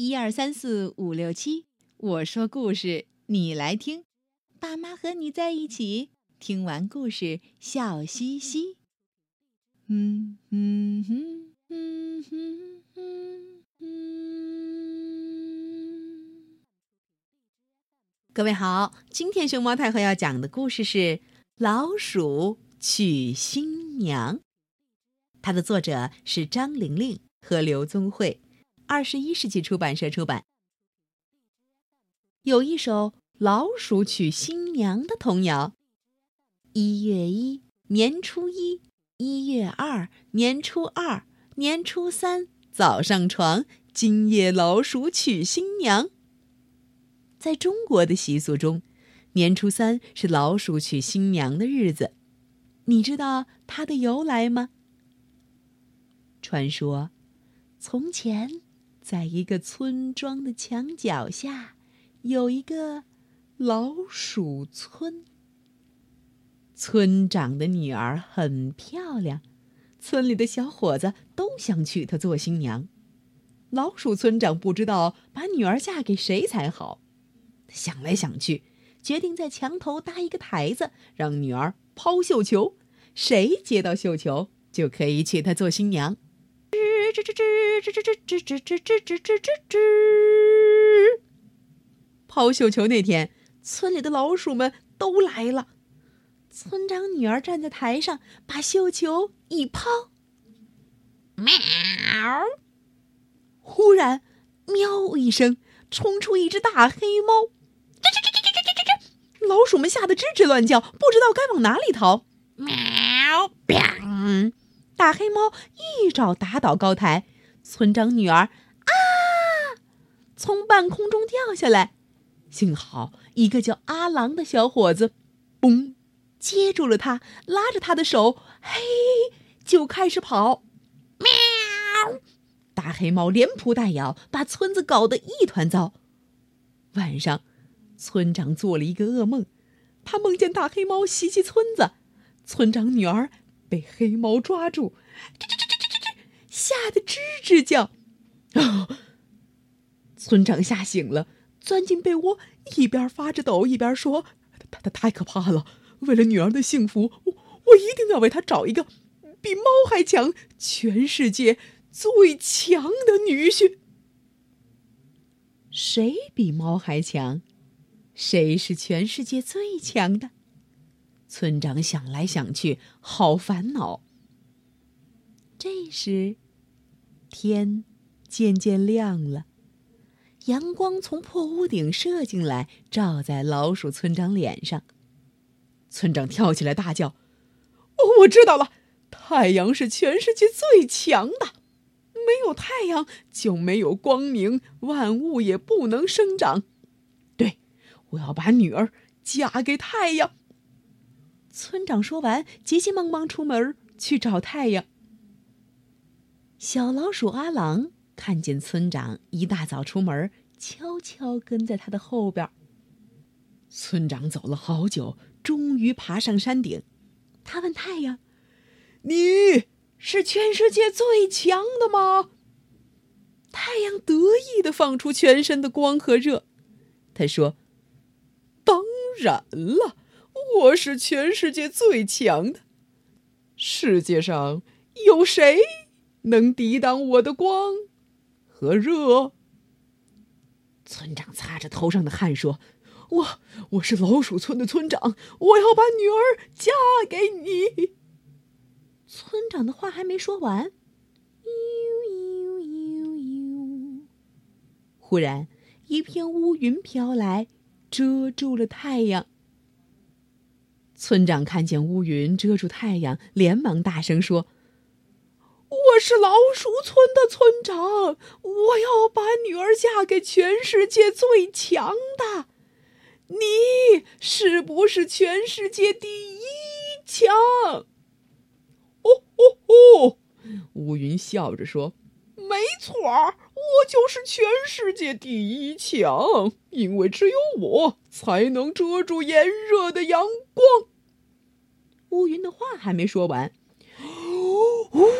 一二三四五六七，我说故事，你来听。爸妈和你在一起，听完故事笑嘻嘻。嗯嗯哼嗯哼嗯嗯。各位好，今天熊猫太后要讲的故事是《老鼠娶新娘》，它的作者是张玲玲和刘宗慧。二十一世纪出版社出版。有一首老鼠娶新娘的童谣：一月一，年初一；一月二，年初二；年初三，早上床。今夜老鼠娶新娘。在中国的习俗中，年初三是老鼠娶新娘的日子。你知道它的由来吗？传说，从前。在一个村庄的墙角下，有一个老鼠村。村长的女儿很漂亮，村里的小伙子都想娶她做新娘。老鼠村长不知道把女儿嫁给谁才好，想来想去，决定在墙头搭一个台子，让女儿抛绣球，谁接到绣球就可以娶她做新娘。吱吱吱吱吱吱吱吱吱吱吱吱吱吱。抛绣球那天，村里的老鼠们都来了。村长女儿站在台上，把绣球一抛，喵！忽然，喵一声，冲出一只大黑猫。吱吱吱吱吱吱吱吱！老鼠们吓得吱吱乱叫，不知道该往哪里逃。喵！大黑猫一爪打倒高台，村长女儿啊，从半空中掉下来。幸好一个叫阿郎的小伙子，嘣，接住了他，拉着他的手，嘿，就开始跑。喵！大黑猫连扑带咬，把村子搞得一团糟。晚上，村长做了一个噩梦，他梦见大黑猫袭击村子，村长女儿。被黑猫抓住，吱吱吱吱吱吱，吓得吱吱叫。村长吓醒了，钻进被窝，一边发着抖，一边说：“他他太可怕了！为了女儿的幸福，我我一定要为她找一个比猫还强、全世界最强的女婿。谁比猫还强？谁是全世界最强的？”村长想来想去，好烦恼。这时，天渐渐亮了，阳光从破屋顶射进来，照在老鼠村长脸上。村长跳起来大叫：“哦我知道了，太阳是全世界最强的，没有太阳就没有光明，万物也不能生长。对，我要把女儿嫁给太阳。”村长说完，急急忙忙出门去找太阳。小老鼠阿郎看见村长一大早出门，悄悄跟在他的后边。村长走了好久，终于爬上山顶。他问太阳：“你是全世界最强的吗？”太阳得意的放出全身的光和热。他说：“当然了。”我是全世界最强的，世界上有谁能抵挡我的光和热？村长擦着头上的汗说：“我我是老鼠村的村长，我要把女儿嫁给你。”村长的话还没说完，忽然一片乌云飘来，遮住了太阳。村长看见乌云遮住太阳，连忙大声说：“我是老鼠村的村长，我要把女儿嫁给全世界最强的。你是不是全世界第一强？”哦哦哦！乌云笑着说：“没错儿我就是全世界第一强，因为只有我才能遮住炎热的阳光。乌云的话还没说完，呜，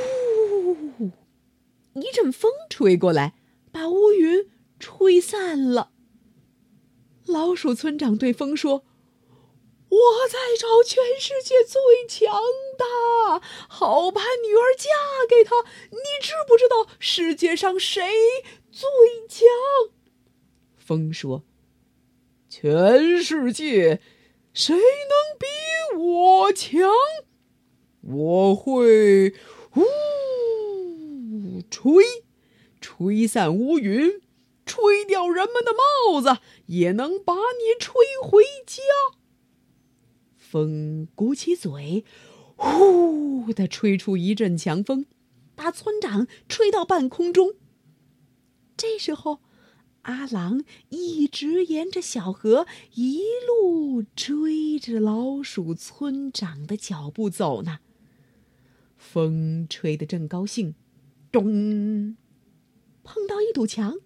一阵风吹过来，把乌云吹散了。老鼠村长对风说：“我在找全世界最强的，好把女儿嫁给他。你知不知道世界上谁最强？”风说：“全世界谁能比我强？我会呜吹，吹散乌云。”吹掉人们的帽子，也能把你吹回家。风鼓起嘴，呼的吹出一阵强风，把村长吹到半空中。这时候，阿郎一直沿着小河一路追着老鼠村长的脚步走呢。风吹得正高兴，咚，碰到一堵墙。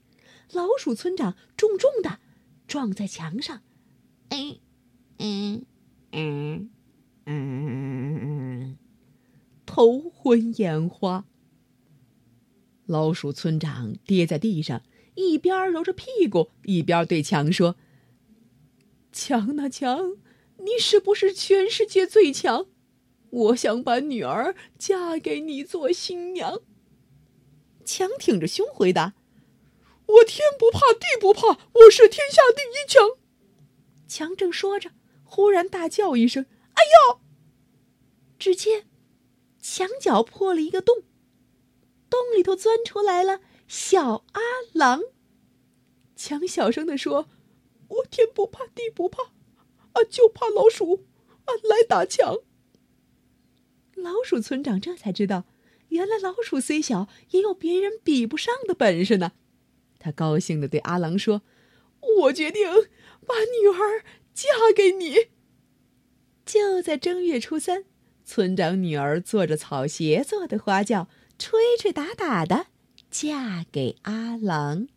老鼠村长重重的撞在墙上，嗯嗯嗯嗯嗯嗯，头昏眼花。老鼠村长跌在地上，一边揉着屁股，一边对墙说：“强啊强，你是不是全世界最强？我想把女儿嫁给你做新娘。”强挺着胸回答。我天不怕地不怕，我是天下第一强。强正说着，忽然大叫一声：“哎呦！”只见墙角破了一个洞，洞里头钻出来了小阿郎。强小声的说：“我天不怕地不怕，啊，就怕老鼠啊来打墙。”老鼠村长这才知道，原来老鼠虽小，也有别人比不上的本事呢。他高兴地对阿郎说：“我决定把女儿嫁给你。”就在正月初三，村长女儿坐着草鞋做的花轿，吹吹打打的嫁给阿郎。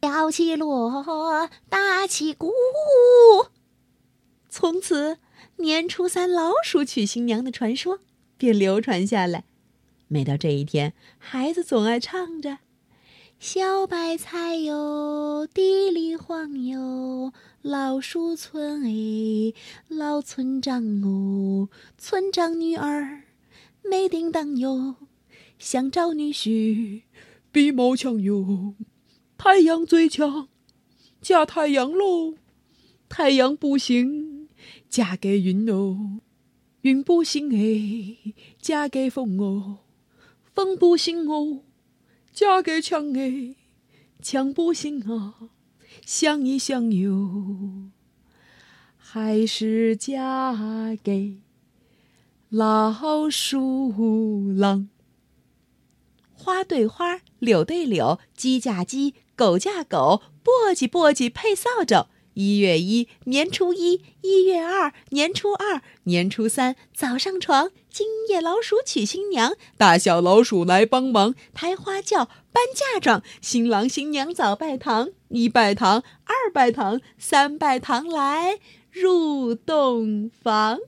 摇起锣，打起鼓，从此年初三老鼠娶新娘的传说便流传下来。每到这一天，孩子总爱唱着。小白菜哟，地里黄哟，老鼠村哎，老村长哦，村长女儿美叮当哟，想找女婿比猫强哟，太阳最强，嫁太阳喽，太阳不行，嫁给云哦，云不行哎，嫁给风哦，风不行哦。嫁给强哎，强不行啊！想一想哟，还是嫁给老鼠郎。花对花，柳对柳，鸡架鸡，狗架狗，簸箕簸箕配扫帚。一月一，年初一；一月二，年初二；年初三，早上床。今夜老鼠娶新娘，大小老鼠来帮忙，抬花轿，搬嫁妆。新郎新娘早拜堂，一拜堂，二拜堂，三拜堂来入洞房。